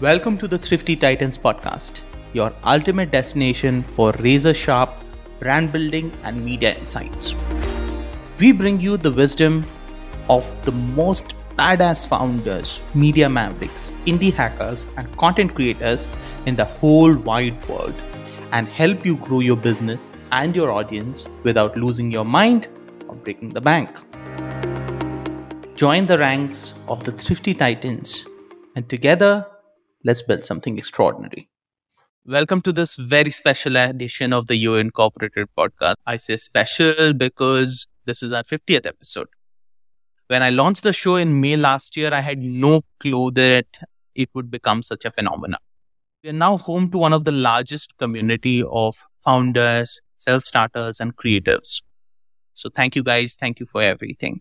Welcome to the Thrifty Titans podcast, your ultimate destination for razor sharp brand building and media insights. We bring you the wisdom of the most badass founders, media mavericks, indie hackers, and content creators in the whole wide world and help you grow your business and your audience without losing your mind or breaking the bank. Join the ranks of the Thrifty Titans and together let's build something extraordinary. Welcome to this very special edition of the You Incorporated podcast. I say special because this is our 50th episode. When I launched the show in May last year, I had no clue that it would become such a phenomenon. We are now home to one of the largest community of founders, self starters, and creatives. So thank you guys. Thank you for everything.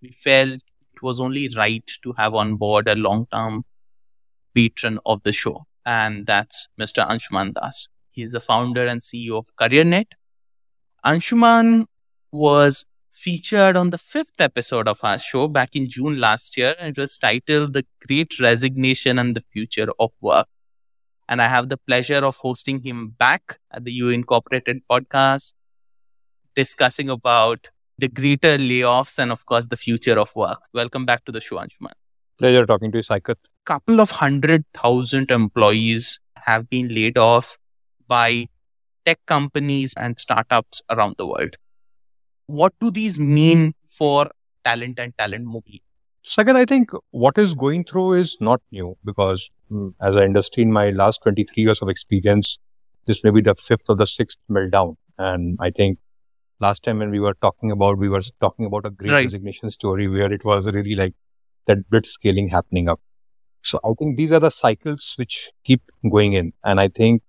We felt it was only right to have on board a long term patron of the show, and that's Mr. Anshuman Das. He's the founder and CEO of Careernet. Anshuman was featured on the fifth episode of our show back in June last year. It was titled The Great Resignation and the Future of Work. And I have the pleasure of hosting him back at the You Incorporated podcast, discussing about the greater layoffs and, of course, the future of work. Welcome back to the show, Anshuman. Pleasure talking to you, Saikat couple of hundred thousand employees have been laid off by tech companies and startups around the world. What do these mean for talent and talent mobility? Second, I think what is going through is not new because mm, as an industry in my last 23 years of experience, this may be the fifth or the sixth meltdown. And I think last time when we were talking about, we were talking about a great right. resignation story where it was really like that bit scaling happening up. So I think these are the cycles which keep going in. And I think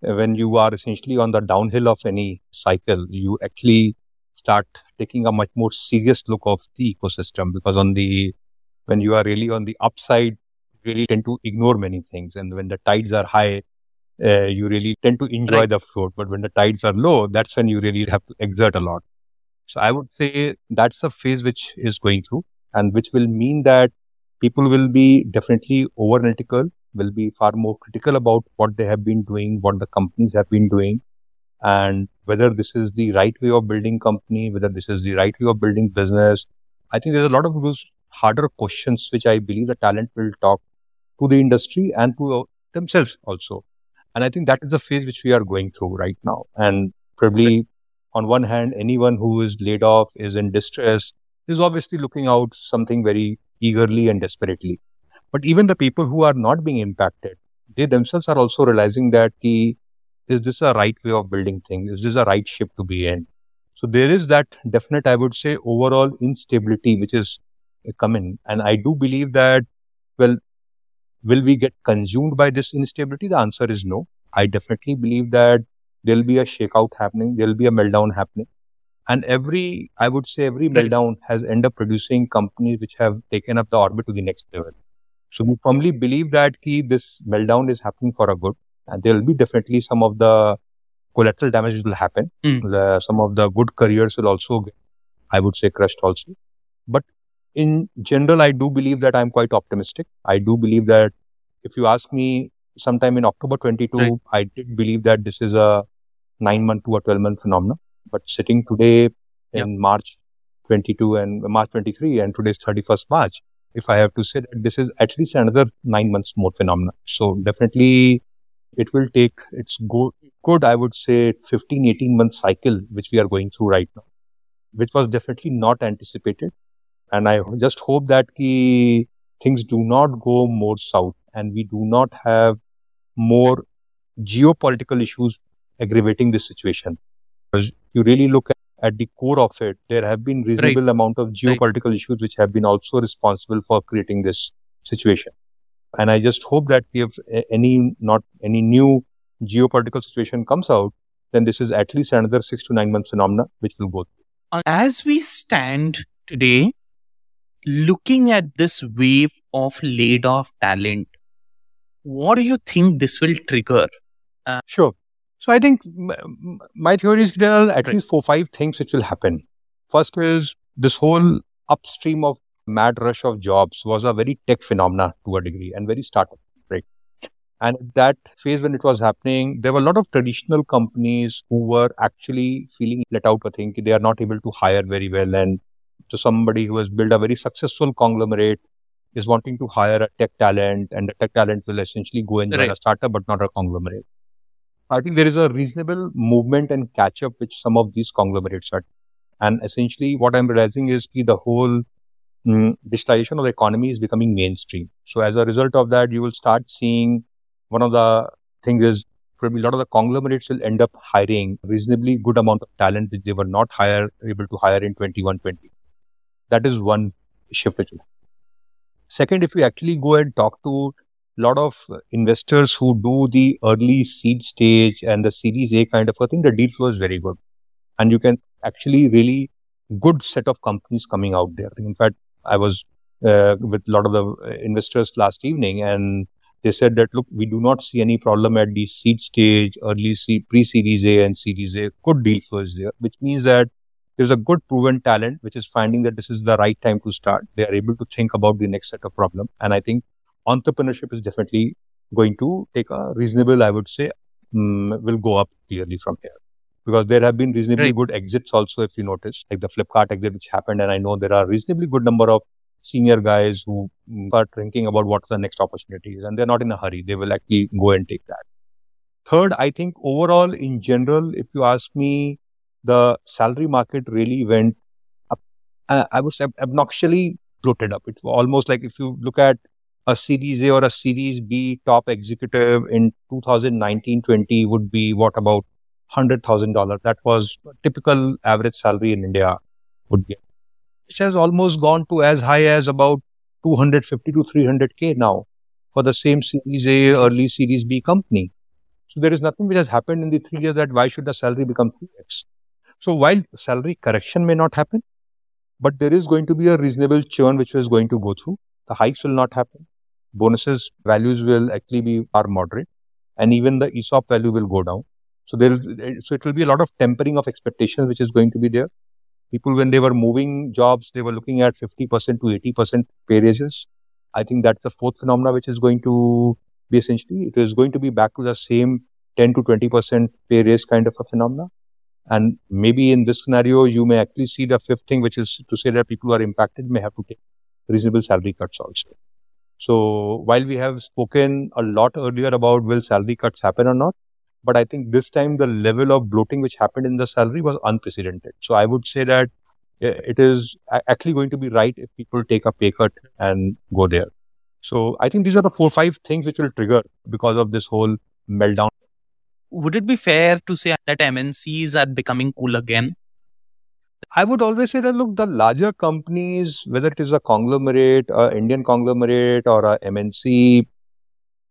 when you are essentially on the downhill of any cycle, you actually start taking a much more serious look of the ecosystem because on the, when you are really on the upside, you really tend to ignore many things. And when the tides are high, uh, you really tend to enjoy right. the float. But when the tides are low, that's when you really have to exert a lot. So I would say that's a phase which is going through and which will mean that people will be definitely over analytical, will be far more critical about what they have been doing, what the companies have been doing, and whether this is the right way of building company, whether this is the right way of building business. I think there's a lot of those harder questions which I believe the talent will talk to the industry and to uh, themselves also. And I think that is the phase which we are going through right now. And probably on one hand, anyone who is laid off is in distress is obviously looking out something very eagerly and desperately. But even the people who are not being impacted, they themselves are also realizing that the, is this a right way of building things? Is this a right ship to be in? So there is that definite, I would say, overall instability which is coming. And I do believe that, well, will we get consumed by this instability? The answer is no. I definitely believe that there'll be a shakeout happening. There'll be a meltdown happening. And every, I would say every meltdown has ended up producing companies which have taken up the orbit to the next level. So we firmly believe that key, this meltdown is happening for a good. And there will be definitely some of the collateral damage will happen. Mm. The, some of the good careers will also get, I would say, crushed also. But in general, I do believe that I'm quite optimistic. I do believe that if you ask me sometime in October 22, right. I did believe that this is a nine month to a 12 month phenomenon. But sitting today in yep. March 22 and March 23 and today's 31st March, if I have to say that this is at least another nine months more phenomenon. So definitely it will take its go- good, I would say 15, 18 month cycle, which we are going through right now, which was definitely not anticipated. And I just hope that key things do not go more south and we do not have more geopolitical issues aggravating this situation. You really look at the core of it, there have been reasonable right. amount of geopolitical right. issues which have been also responsible for creating this situation. And I just hope that if any not any new geopolitical situation comes out, then this is at least another six to nine months phenomena which will go through. As we stand today, looking at this wave of laid off talent, what do you think this will trigger? Uh, sure. So I think my theory is there are at right. least four, five things which will happen. First is this whole upstream of mad rush of jobs was a very tech phenomena to a degree and very startup, right? And that phase when it was happening, there were a lot of traditional companies who were actually feeling let out. I think they are not able to hire very well. And to somebody who has built a very successful conglomerate is wanting to hire a tech talent, and the tech talent will essentially go and join right. a startup, but not a conglomerate. I think there is a reasonable movement and catch up which some of these conglomerates are. And essentially, what I'm realizing is the whole mm, digitalization of the economy is becoming mainstream. So, as a result of that, you will start seeing one of the things is probably a lot of the conglomerates will end up hiring reasonably good amount of talent which they were not hire, able to hire in 2120. That is one shift. Second, if you actually go and talk to lot of investors who do the early seed stage and the series A kind of a thing, the deal flow is very good. And you can actually really good set of companies coming out there. In fact, I was uh, with a lot of the investors last evening and they said that look we do not see any problem at the seed stage early seed pre-series a and series a good deal flow is there which means that there's a good proven talent which is finding that this is the right time to start they are able to think about the next set of problem and i think entrepreneurship is definitely going to take a reasonable i would say um, will go up clearly from here because there have been reasonably right. good exits also if you notice like the flipkart exit which happened and i know there are reasonably good number of senior guys who are thinking about what's the next opportunities and they're not in a hurry. They will actually go and take that. Third, I think overall in general, if you ask me, the salary market really went up. Uh, I was obnoxiously bloated up. It's almost like if you look at a Series A or a Series B top executive in 2019-20 would be what about $100,000. That was typical average salary in India would be which has almost gone to as high as about 250 to 300k now for the same Series A, early Series B company. So there is nothing which has happened in the three years that why should the salary become 3x? So while salary correction may not happen, but there is going to be a reasonable churn which is going to go through. The hikes will not happen. Bonuses values will actually be far moderate, and even the ESOP value will go down. So there, so it will be a lot of tempering of expectations which is going to be there. People when they were moving jobs they were looking at 50% to 80% pay raises. I think that's the fourth phenomena which is going to be essentially it is going to be back to the same 10 to 20% pay raise kind of a phenomena. And maybe in this scenario you may actually see the fifth thing which is to say that people who are impacted may have to take reasonable salary cuts also so while we have spoken a lot earlier about will salary cuts happen or not but I think this time the level of bloating which happened in the salary was unprecedented. So I would say that eh, it is actually going to be right if people take a pay cut and go there. So I think these are the four, five things which will trigger because of this whole meltdown. Would it be fair to say that MNCs are becoming cool again? I would always say that look, the larger companies, whether it is a conglomerate, a Indian conglomerate, or a MNC,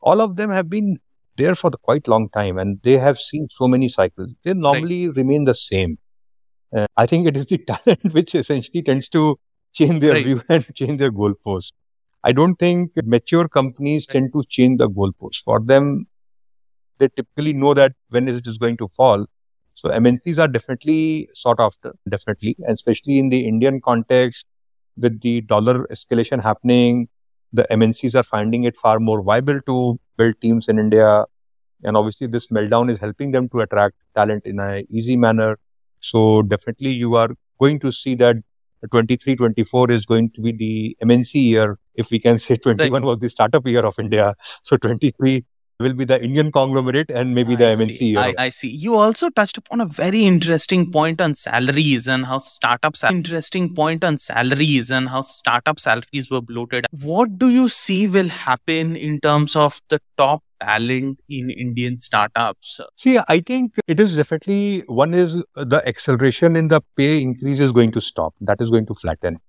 all of them have been there for the quite long time and they have seen so many cycles. They normally right. remain the same. Uh, I think it is the talent which essentially tends to change their right. view and change their goalposts. I don't think mature companies right. tend to change the goalposts. For them, they typically know that when it is going to fall. So MNCs are definitely sought after, definitely, and especially in the Indian context with the dollar escalation happening, the MNCs are finding it far more viable to build teams in India. And obviously, this meltdown is helping them to attract talent in a easy manner. So definitely, you are going to see that 23, 24 is going to be the MNC year. If we can say 21 right. was the startup year of India. So 23 will be the Indian conglomerate and maybe the I MNC. See. I, I, see. You also touched upon a very interesting point on salaries and how startups interesting point on salaries and how startup salaries were bloated. What do you see will happen in terms of the top talent in Indian startups? See, I think it is definitely one is the acceleration in the pay increase is going to stop. That is going to flatten.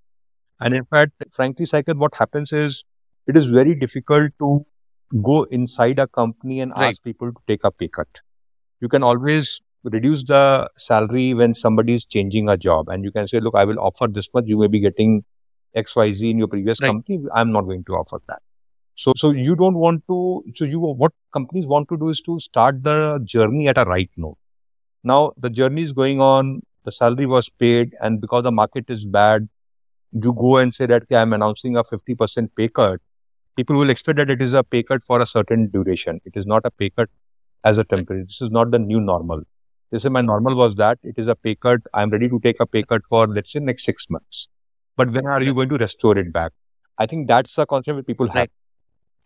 And in fact, frankly, Saikat, what happens is it is very difficult to go inside a company and right. ask people to take a pay cut. You can always reduce the salary when somebody is changing a job and you can say, look, I will offer this much. You may be getting XYZ in your previous right. company. I'm not going to offer that. So, so you don't want to, so you, what companies want to do is to start the journey at a right note. Now the journey is going on, the salary was paid and because the market is bad, you go and say that, okay, I'm announcing a 50% pay cut people will expect that it is a pay cut for a certain duration. It is not a pay cut as a temporary. This is not the new normal. This is my normal was that it is a pay cut. I'm ready to take a pay cut for let's say next six months. But when are you going to restore it back? I think that's the concept that people have,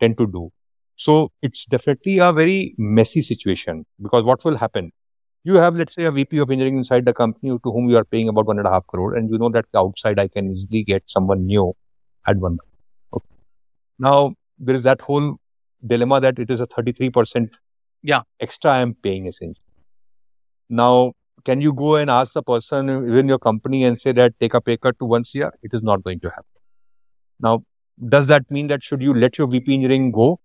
tend to do. So it's definitely a very messy situation because what will happen? You have, let's say, a VP of engineering inside the company to whom you are paying about one and a half crore, and you know that outside I can easily get someone new at one. Now there is that whole dilemma that it is a 33% yeah. extra I am paying essentially. Now, can you go and ask the person within your company and say that take a pay cut to one CR? It is not going to happen. Now, does that mean that should you let your VP engineering go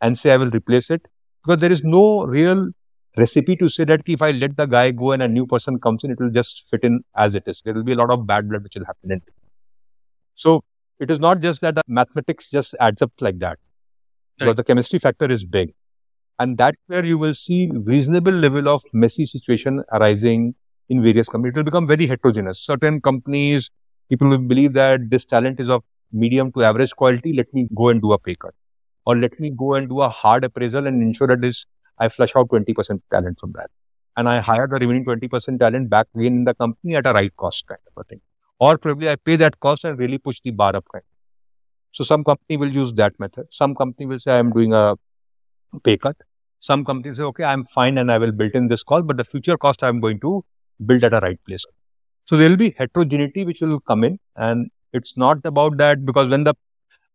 and say I will replace it? Because there is no real recipe to say that if I let the guy go and a new person comes in, it will just fit in as it is. There will be a lot of bad blood which will happen. In so it is not just that the mathematics just adds up like that. Right. Because the chemistry factor is big. And that's where you will see reasonable level of messy situation arising in various companies. It will become very heterogeneous. Certain companies, people will believe that this talent is of medium to average quality. Let me go and do a pay cut. Or let me go and do a hard appraisal and ensure that this I flush out 20% talent from that. And I hire the remaining 20% talent back again in the company at a right cost kind of a thing. Or probably I pay that cost and really push the bar up kind. So some company will use that method. Some company will say I'm doing a pay cut. Some companies say, okay, I'm fine and I will build in this cost, but the future cost I'm going to build at a right place. So there will be heterogeneity which will come in and it's not about that because when the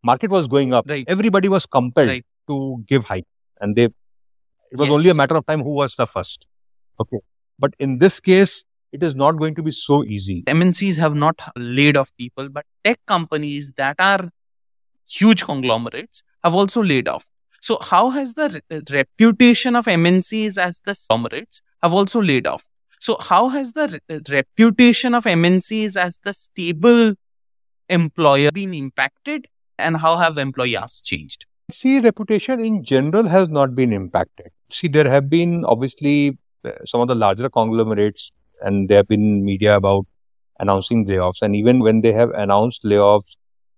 market was going up, right. everybody was compelled right. to give hike and they it was yes. only a matter of time who was the first. Okay. But in this case, it is not going to be so easy. MNCs have not laid off people, but tech companies that are huge conglomerates have also laid off. So, how has the re- reputation of MNCs as the conglomerates have also laid off? So, how has the re- reputation of MNCs as the stable employer been impacted, and how have employees changed? See, reputation in general has not been impacted. See, there have been obviously uh, some of the larger conglomerates, and there have been media about announcing layoffs. And even when they have announced layoffs,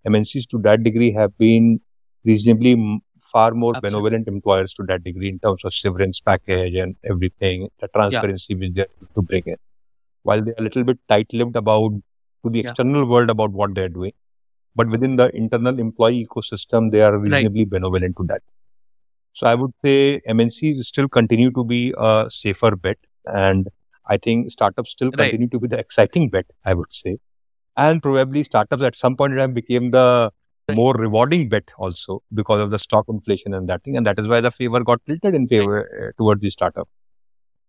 MNCs to that degree have been reasonably far more Absolutely. benevolent employers to that degree in terms of severance package and everything, the transparency yeah. which they are to bring in. While they're a little bit tight-lipped about to the yeah. external world about what they're doing, but within the internal employee ecosystem, they are reasonably right. benevolent to that. So I would say MNCs still continue to be a safer bet, and I think startups still right. continue to be the exciting bet. I would say, and probably startups at some point in time became the more rewarding bet also because of the stock inflation and that thing, and that is why the favor got tilted in favor uh, towards the startup.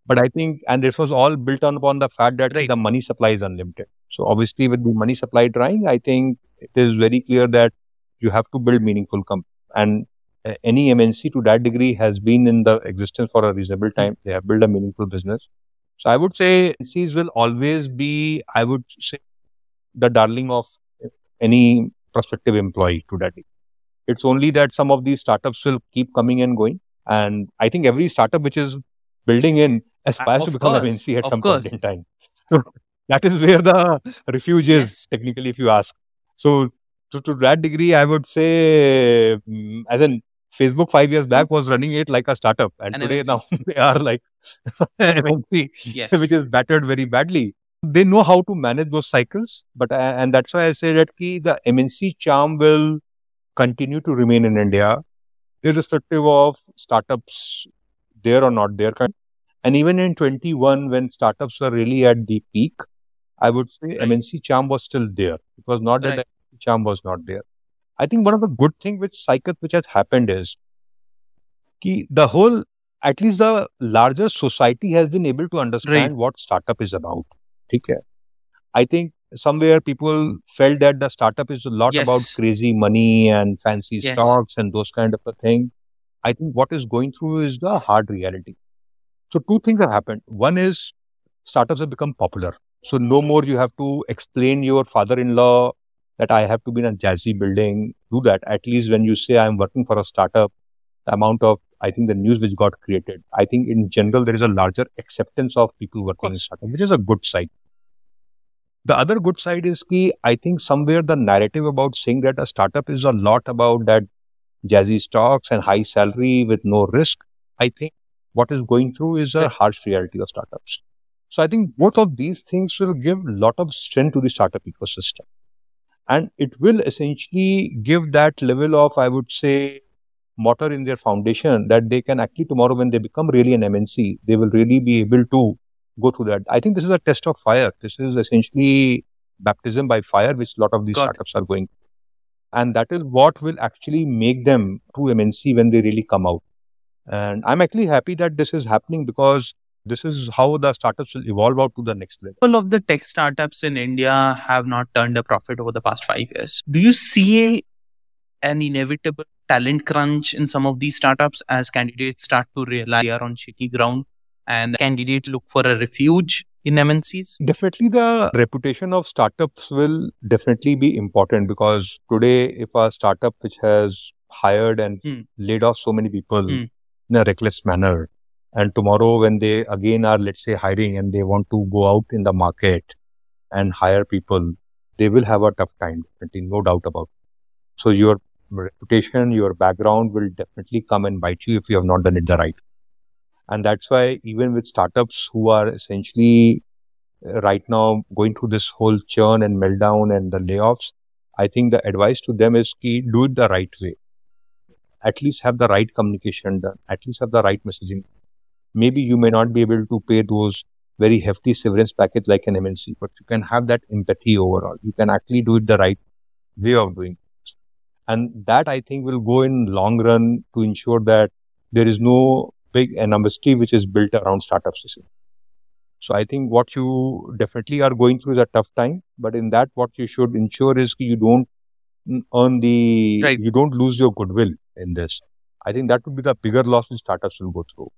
But I think, and this was all built on upon the fact that right. the money supply is unlimited. So obviously, with the money supply drying, I think it is very clear that you have to build meaningful companies. And uh, any MNC to that degree has been in the existence for a reasonable time. They have built a meaningful business. So I would say MNCs will always be, I would say, the darling of any prospective employee to that degree. It's only that some of these startups will keep coming and going. And I think every startup which is building in aspires to become course, MNC at some course. point in time. So that is where the refuge is, yes. technically, if you ask. So to, to that degree, I would say, um, as in Facebook five years back was running it like a startup, and An today now they are like MNC, yes. which is battered very badly. They know how to manage those cycles, but uh, and that's why I say that key the MNC charm will continue to remain in India, irrespective of startups there or not there. And even in 21, when startups were really at the peak, I would say right. MNC charm was still there. It was not that the charm was not there. I think one of the good things which cycle which has happened is ki the whole, at least the larger society has been able to understand right. what startup is about. Okay. I think somewhere people felt that the startup is a lot yes. about crazy money and fancy yes. stocks and those kind of a thing. I think what is going through is the hard reality. So two things have happened. One is startups have become popular. So no more you have to explain your father-in-law that I have to be in a jazzy building. Do that. At least when you say I'm working for a startup, the amount of I think the news which got created. I think in general there is a larger acceptance of people working in startup, which is a good side. The other good side is key. I think somewhere the narrative about saying that a startup is a lot about that jazzy stocks and high salary with no risk. I think what is going through is a harsh reality of startups. So I think both of these things will give a lot of strength to the startup ecosystem. And it will essentially give that level of, I would say, motor in their foundation that they can actually tomorrow when they become really an MNC, they will really be able to go through that. I think this is a test of fire. This is essentially baptism by fire, which a lot of these Got startups it. are going. And that is what will actually make them true MNC when they really come out. And I'm actually happy that this is happening because this is how the startups will evolve out to the next level. All of the tech startups in India have not turned a profit over the past five years. Do you see an inevitable talent crunch in some of these startups as candidates start to realize they are on shaky ground and candidates look for a refuge in MNCs? Definitely, the reputation of startups will definitely be important because today, if a startup which has hired and hmm. laid off so many people hmm. in a reckless manner, and tomorrow, when they again are, let's say, hiring and they want to go out in the market and hire people, they will have a tough time, definitely, no doubt about it. So, your reputation, your background will definitely come and bite you if you have not done it the right. And that's why, even with startups who are essentially uh, right now going through this whole churn and meltdown and the layoffs, I think the advice to them is key, do it the right way. At least have the right communication done, at least have the right messaging maybe you may not be able to pay those very hefty severance package like an MNC, but you can have that empathy overall. You can actually do it the right way of doing it. And that I think will go in long run to ensure that there is no big animosity which is built around startups. So I think what you definitely are going through is a tough time, but in that what you should ensure is you don't earn the, right. you don't lose your goodwill in this. I think that would be the bigger loss which startups will go through.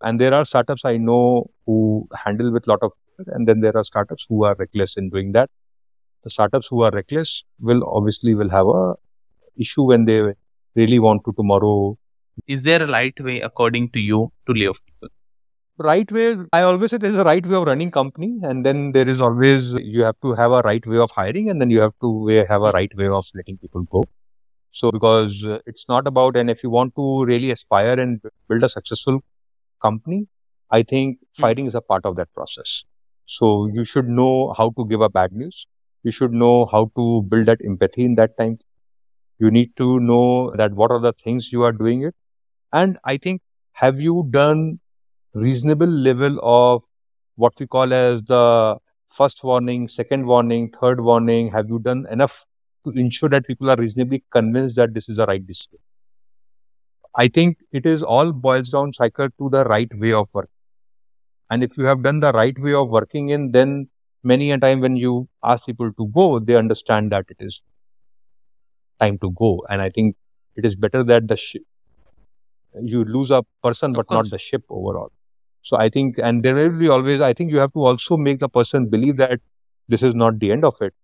And there are startups I know who handle with a lot of, and then there are startups who are reckless in doing that. The startups who are reckless will obviously will have a issue when they really want to tomorrow. Is there a right way, according to you, to lay off people? Right way, I always say there is a right way of running company, and then there is always you have to have a right way of hiring, and then you have to have a right way of letting people go. So because uh, it's not about, and if you want to really aspire and build a successful company, I think hmm. firing is a part of that process. So you should know how to give a bad news. You should know how to build that empathy in that time. You need to know that what are the things you are doing it. And I think, have you done reasonable level of what we call as the first warning, second warning, third warning? Have you done enough to ensure that people are reasonably convinced that this is the right decision? I think it is all boils down cycle to the right way of work. And if you have done the right way of working in, then many a time when you ask people to go, they understand that it is time to go. And I think it is better that the ship, you lose a person, but not the ship overall. So I think, and there will be always, I think you have to also make the person believe that this is not the end of it.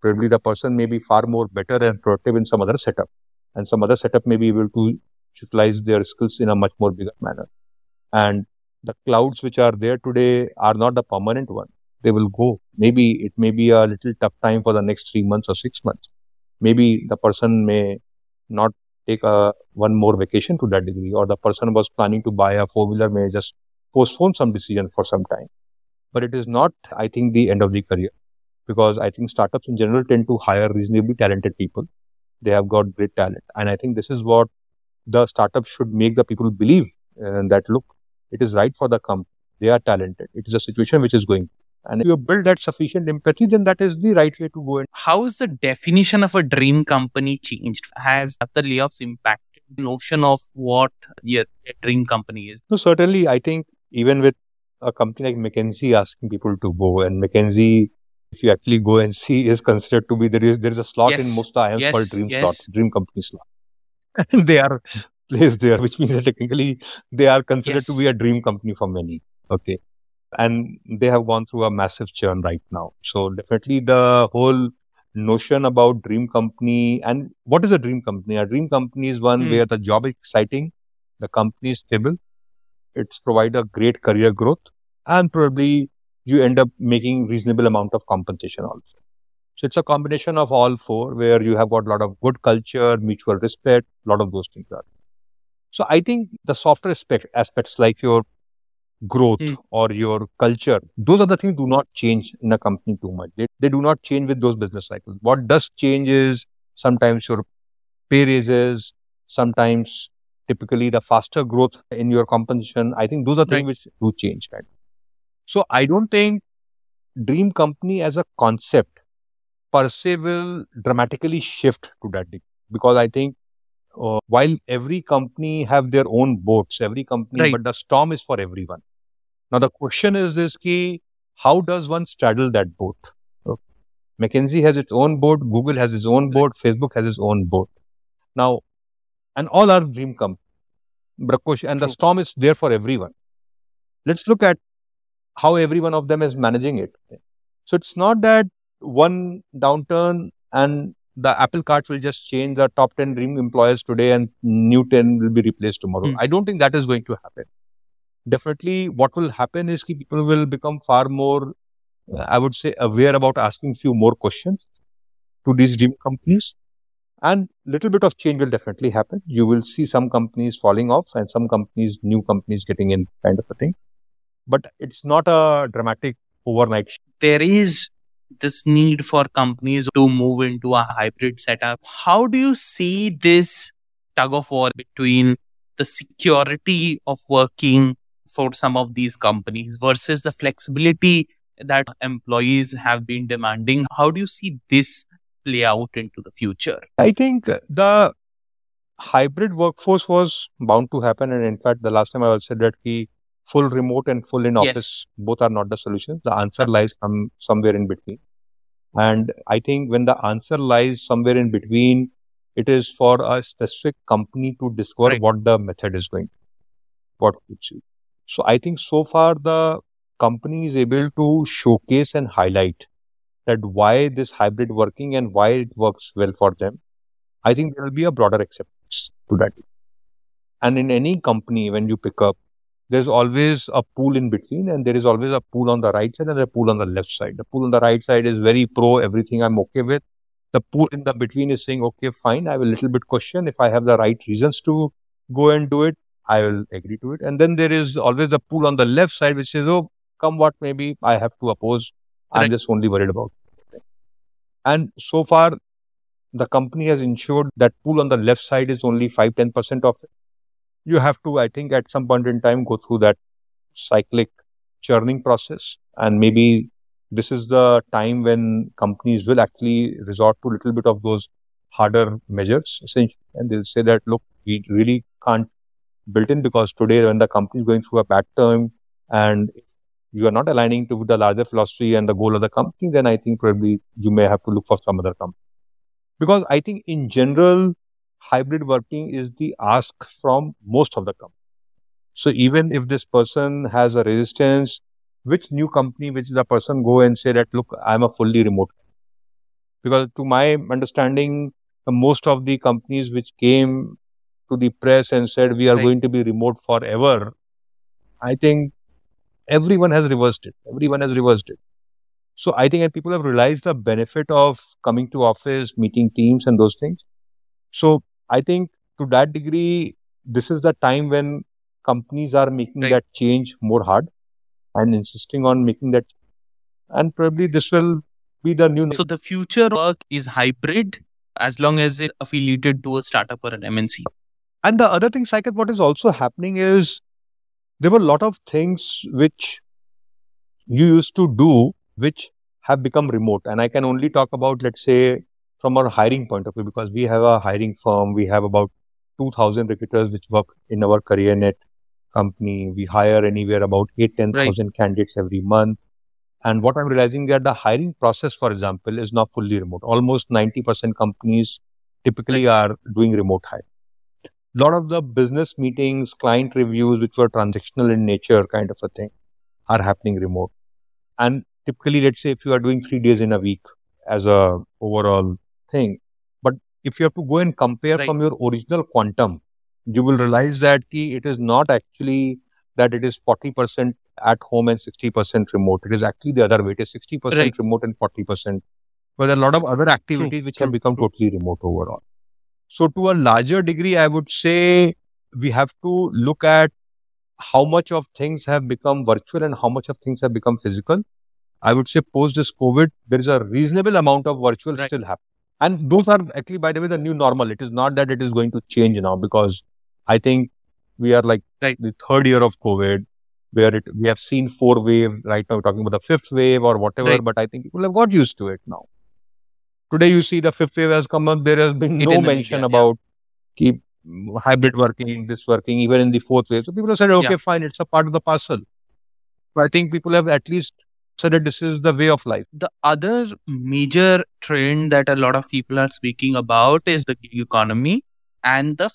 Probably the person may be far more better and productive in some other setup. And some other setup may be able to utilize their skills in a much more bigger manner. And the clouds which are there today are not the permanent one. They will go. Maybe it may be a little tough time for the next three months or six months. Maybe the person may not take a one more vacation to that degree, or the person was planning to buy a four wheeler may just postpone some decision for some time. But it is not, I think, the end of the career because I think startups in general tend to hire reasonably talented people. They have got great talent. And I think this is what the startup should make the people believe uh, that look, it is right for the company. They are talented. It is a situation which is going. And if you build that sufficient empathy, then that is the right way to go. In. How is the definition of a dream company changed? Has the layoffs impacted the notion of what your dream company is? No, certainly. I think even with a company like McKinsey asking people to go, and McKinsey, if you actually go and see, is considered to be there is there is a slot yes. in most IIMs yes. called Dream yes. slot, Dream Company slot. and they are placed there, which means that technically they are considered yes. to be a dream company for many. Okay. And they have gone through a massive churn right now. So definitely the whole notion about dream company and what is a dream company? A dream company is one mm. where the job is exciting, the company is stable, it's provide a great career growth, and probably you end up making reasonable amount of compensation also. So it's a combination of all four where you have got a lot of good culture, mutual respect, a lot of those things are. So I think the softer aspect, aspects like your growth mm. or your culture, those are the things do not change in a company too much. They, they do not change with those business cycles. What does change is sometimes your pay raises, sometimes typically the faster growth in your compensation. I think those are things right. which do change. Right? So I don't think dream company as a concept per se will dramatically shift to that degree because I think uh, while every company have their own boats, every company, right. but the storm is for everyone. Now the question is this: key, how does one straddle that boat? Okay. McKinsey has its own boat, Google has its own boat, Facebook has its own boat. Now, and all are dream companies. And the storm is there for everyone. Let's look at how every one of them is managing it. So it's not that one downturn and the apple carts will just change the top 10 dream employers today and new 10 will be replaced tomorrow. Hmm. I don't think that is going to happen. Definitely what will happen is people will become far more, I would say, aware about asking few more questions to these dream companies and little bit of change will definitely happen. You will see some companies falling off and some companies, new companies getting in kind of a thing but it's not a dramatic overnight. There is this need for companies to move into a hybrid setup. How do you see this tug of war between the security of working for some of these companies versus the flexibility that employees have been demanding? How do you see this play out into the future? I think the hybrid workforce was bound to happen. And in fact, the last time I also said that he full remote and full in office yes. both are not the solutions. The answer lies some, somewhere in between. And i think when the answer lies somewhere in between it is for a specific company to discover right. what the method is going to what you so i think so far the company is able to showcase and highlight that why this hybrid working and why it works well for them. I think there will be a broader acceptance to that. And in any company when you pick up there's always a pool in between and there is always a pool on the right side and a pool on the left side. The pool on the right side is very pro, everything I'm okay with. The pool in the between is saying, okay, fine, I have a little bit question. If I have the right reasons to go and do it, I will agree to it. And then there is always the pool on the left side which says, oh, come what maybe I have to oppose. I'm just only worried about it. And so far, the company has ensured that pool on the left side is only 5 10% of it you have to, I think, at some point in time, go through that cyclic churning process. And maybe this is the time when companies will actually resort to a little bit of those harder measures, essentially. And they'll say that, look, we really can't build in because today, when the company is going through a bad time and you are not aligning to the larger philosophy and the goal of the company, then I think probably you may have to look for some other company. Because I think in general, hybrid working is the ask from most of the companies. So even if this person has a resistance, which new company which the person go and say that, look, I'm a fully remote. Because to my understanding, most of the companies which came to the press and said we are right. going to be remote forever, I think everyone has reversed it. Everyone has reversed it. So I think and people have realized the benefit of coming to office, meeting teams and those things. So I think to that degree, this is the time when companies are making right. that change more hard and insisting on making that. And probably this will be the new. So the future work is hybrid as long as it's affiliated to a startup or an MNC. And the other thing, Saikat, what is also happening is there were a lot of things which you used to do which have become remote. And I can only talk about, let's say, from our hiring point of view because we have a hiring firm. We have about 2,000 recruiters which work in our Careernet company. We hire anywhere about 8, 10,000 right. candidates every month. And what I'm realizing that the hiring process, for example, is not fully remote. Almost 90% companies typically are doing remote hiring. A lot of the business meetings, client reviews, which were transactional in nature, kind of a thing, are happening remote. And typically, let's say if you are doing three days in a week as a overall thing. But if you have to go and compare right. from your original quantum, you will realize that it is not actually that it is 40% at home and 60% remote. It is actually the other way. It is 60% right. remote and 40% but there are a lot of other activities which have become totally remote overall. So, to a larger degree, I would say we have to look at how much of things have become virtual and how much of things have become physical. I would say post this COVID, there is a reasonable amount of virtual Right. still happening. And those are actually, by the way, the new normal. It is not that it is going to change now because I think we are like Right. the third year of COVID where it, we have seen four wave. Right now, we're talking about the fifth wave or whatever, Right. but I think people have got used to it now. Today, you see the fifth wave has come up. There has been It no mention media, yeah. about keep hybrid working, this working, even in the fourth wave. So people have said, okay, Yeah. fine, it's a part of the parcel. But I think people have at least said that this is the way of life. the other major trend that a lot of people are speaking about is the gig economy and the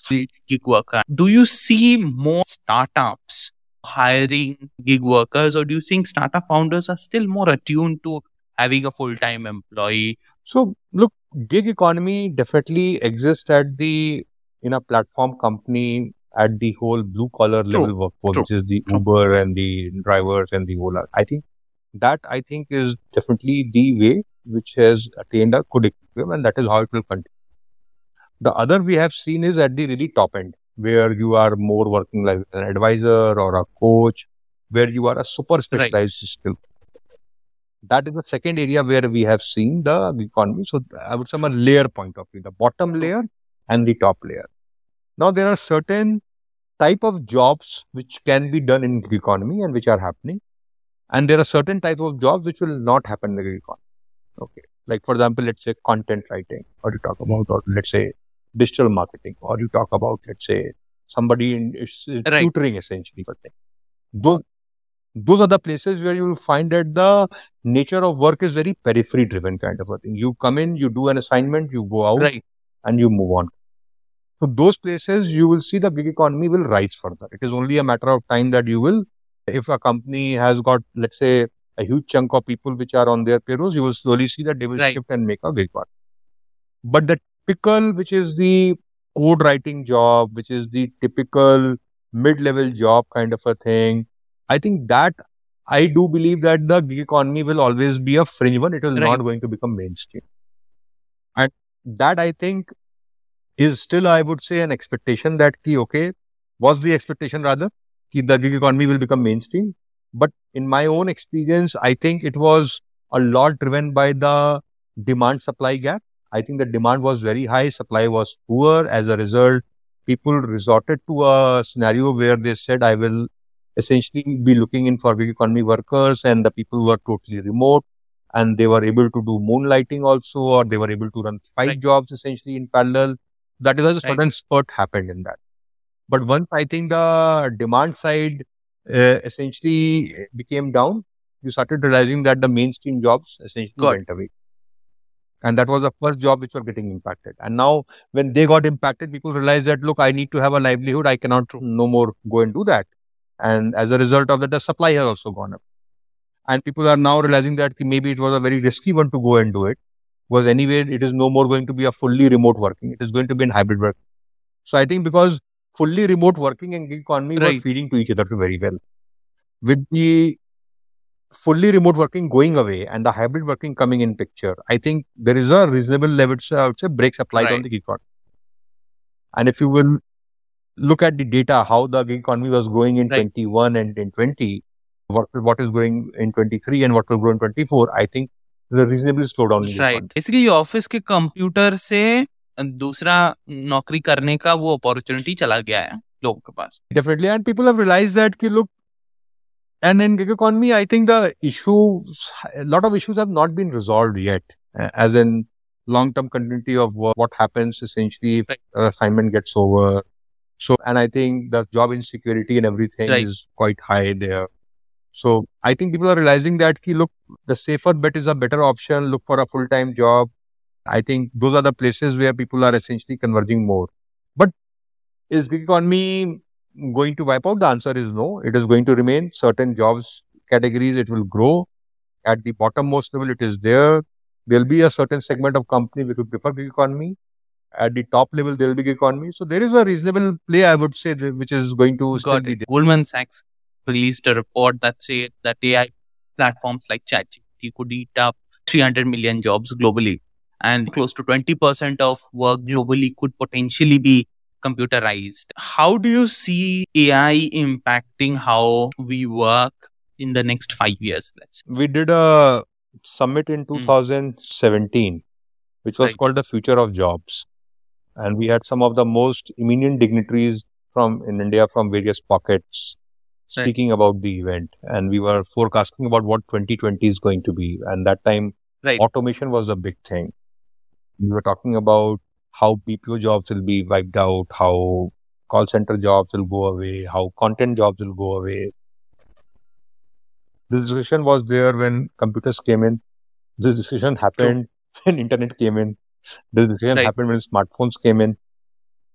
gig worker. Do you see more startups hiring gig workers, or do you think startup founders are still more attuned to having a full time employee? So look, gig economy definitely exists at the in a platform company at the whole blue collar level workforce, which is the true. Uber and the drivers and the Ola. I think that I think is definitely the way which has attained a good equilibrium, and that is how it will continue. The other we have seen is at the really top end, where you are more working like an advisor or a coach, where you are a super specialized skill. That is the second area where we have seen the economy. So I would say a layer point of view, the bottom layer and the top layer. Now there are certain type of jobs which can be done in economy and which are happening, and there are certain type of jobs which will not happen in the gig economy. Okay, like for example, let's say content writing, or you talk about, or let's say digital marketing, or you talk about, let's say somebody in it's, uh, Right. tutoring essentially. Those those are the places where you will find that the nature of work is very periphery driven kind of a thing. You come in, you do an assignment, you go out, Right. and you move on. So those places you will see the gig economy will rise further. It is only a matter of time that you will, if a company has got, let's say, a huge chunk of people which are on their payrolls, you will slowly see that they will Right. shift and make a gig economy. But the typical, which is the code writing job, which is the typical mid-level job kind of a thing, I think that I do believe that the gig economy will always be a fringe one. It will Right. not going to become mainstream. And that I think is still, I would say, an expectation that, okay, was the expectation rather, the gig economy will become mainstream. But in my own experience, I think it was a lot driven by the demand supply gap. I think the demand was very high, supply was poor. As a result, people resorted to a scenario where they said, I will essentially be looking in for gig economy workers, and the people were totally remote and they were able to do moonlighting also, or they were able to run five Right. jobs essentially in parallel. That is a Right. sudden spurt happened in that. But once I think the demand side uh, essentially became down, you started realizing that the mainstream jobs essentially Got went away. And that was the first job which were getting impacted. And now when they got impacted, people realized that, look, I need to have a livelihood. I cannot no more go and do that. And as a result of that, the supply has also gone up. And people are now realizing that maybe it was a very risky one to go and do it. Because anyway, it is no more going to be a fully remote working. It is going to be in hybrid work. So I think because fully remote working and gig economy right. were feeding to each other very well. With the fully remote working going away and the hybrid working coming in picture, I think there is a reasonable level, I would say, breaks applied right. on the gig economy. And if you will look at the data, how the gig economy was growing in right. 21 and in 20, what, what is growing in 23 and what will grow in 24, I think there's a reasonably slowdown. Right. Basically, office के computer say. दूसरा नौकरी करने का वो opportunity चला गया है लोगों के पास Definitely. And people have realized that, ki, look, and in gig economy, I think the issues, a lot of issues have not been resolved yet, uh, as in long term continuity of work, what happens essentially if Right. an assignment gets over. So, and I think the job insecurity and everything Right. is quite high there. So, I think people are realizing that, ki, look, the safer bet is a better option. Look for a full time job. I think those are the places where people are essentially converging more. But is gig economy going to wipe out? The answer is no. It is going to remain certain jobs categories. It will grow at the bottommost level. It is there. There'll be a certain segment of company which will prefer gig economy. At the top level, there'll be gig economy. So there is a reasonable play, I would say, which is going to still Got there. Goldman Sachs released a report that said that AI platforms like ChatGPT could eat up 300 million jobs globally and close to 20% of work globally could potentially be computerized. How do you see AI impacting how we work in the next five years? Let's we did a summit in 2017, mm. which was right. called the Future of Jobs, and we had some of the most eminent dignitaries from in India from various pockets speaking right. about the event, and we were forecasting about what 2020 is going to be. And that time, right. automation was a big thing. We were talking about how BPO jobs will be wiped out, how call center jobs will go away, how content jobs will go away. The discussion was there when computers came in. This discussion happened True. when internet came in. This discussion right. happened when smartphones came in.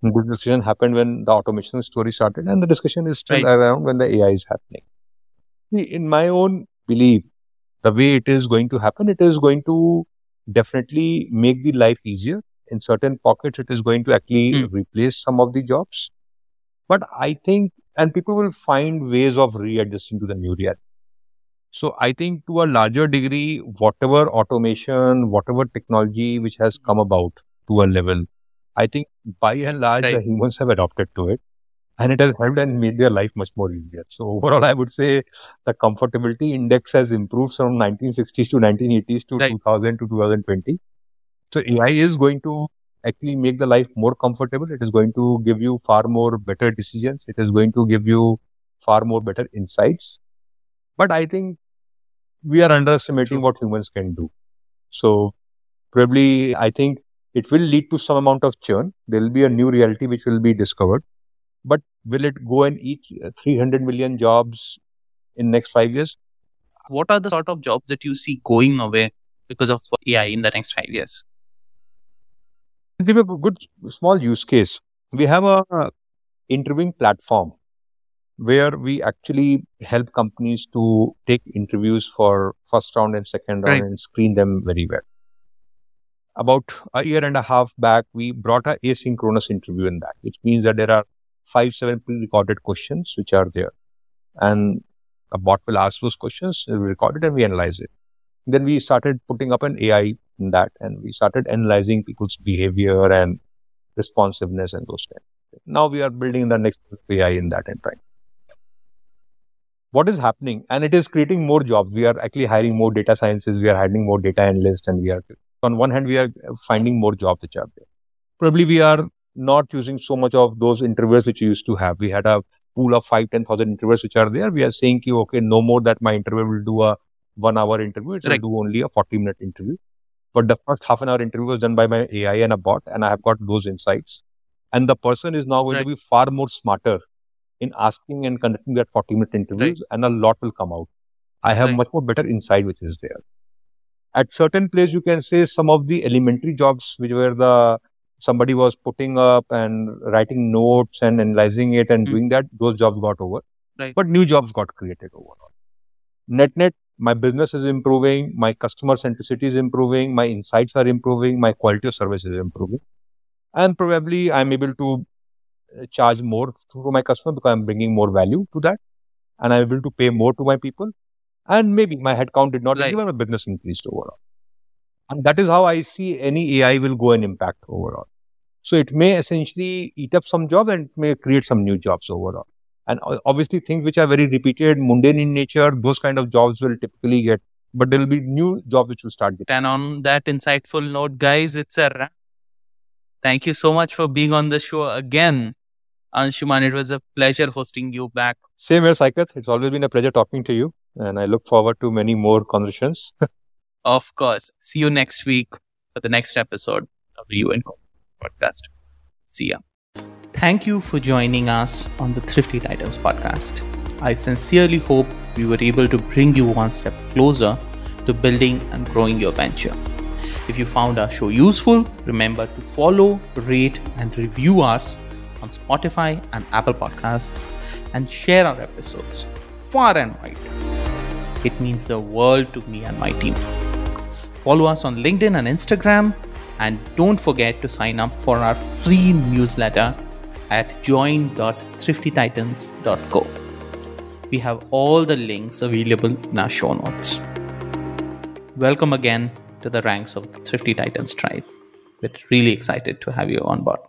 This discussion happened when the automation story started, and the discussion is still right. around when the AI is happening. In my own belief, the way it is going to happen, it is going to definitely make the life easier in certain pockets, it is going to actually mm. replace some of the jobs. But I think, and people will find ways of readjusting to the new reality. So I think to a larger degree, whatever automation, whatever technology which has come about to a level, I think by and large, right. the humans have adopted to it and it has helped and made their life much more easier. So overall, I would say the comfortability index has improved from 1960s to 1980s to right. 2000 to 2020. So AI is going to actually make the life more comfortable. It is going to give you far more better decisions. It is going to give you far more better insights. But I think we are underestimating what humans can do. So probably I think it will lead to some amount of churn. There will be a new reality which will be discovered. But will it go and eat 300 million jobs in next five years? What are the sort of jobs that you see going away because of AI in the next five years? give a good small use case. We have a interviewing platform where we actually help companies to take interviews for first round and second round right. and screen them very well. About a year and a half back, we brought a asynchronous interview in that, which means that there are five, seven pre-recorded questions which are there. And a bot will ask those questions, we record it and we analyze it. Then we started putting up an AI in that and we started analyzing people's behavior and responsiveness and those things. Now we are building the next AI in that and trying. What is happening? And it is creating more jobs. We are actually hiring more data scientists, we are hiring more data analysts, and we are on one hand we are finding more jobs which are there. Probably we are not using so much of those interviewers which we used to have. We had a pool of five, ten thousand interviewers which are there. We are saying, okay, no more that my interview will do a one hour interview. It will do only a 40 minute interview. But the first half an hour interview was done by my AI and a bot, and I have got those insights. And the person is now going right. to be far more smarter in asking and conducting that 40 minute interviews, right. and a lot will come out. I have right. much more better insight which is there. At certain place, you can say some of the elementary jobs which were the somebody was putting up and writing notes and analyzing it and mm. doing that, those jobs got over. But new jobs got created overall. Net net, my business is improving, my customer centricity is improving, my insights are improving, my quality of service is improving. And probably I'm able to uh, charge more to my customer because I'm bringing more value to that. And I'm able to pay more to my people. And maybe my headcount did not right. increase, my business increased overall. And that is how I see any AI will go and impact overall. So it may essentially eat up some jobs and it may create some new jobs overall. And obviously, things which are very repeated, mundane in nature, those kind of jobs will typically get, but there will be new jobs which will start getting. And on that insightful note, guys, it's a wrap. Thank you so much for being on the show again. Anshuman, it was a pleasure hosting you back. Same here, Saikat. It's always been a pleasure talking to you, and I look forward to many more conversations. of course. See you next week for the next episode of the UN podcast. See ya. Thank you for joining us on the Thrifty Titans podcast. I sincerely hope we were able to bring you one step closer to building and growing your venture. If you found our show useful, remember to follow, rate, and review us on Spotify and Apple Podcasts and share our episodes far and wide. It means the world to me and my team. Follow us on LinkedIn and Instagram, and don't forget to sign up for our free newsletter at join.thriftytitans.co. We have all the links available in our show notes. welcome again to the ranks of the Thrifty Titans tribe. We're really excited to have you on board.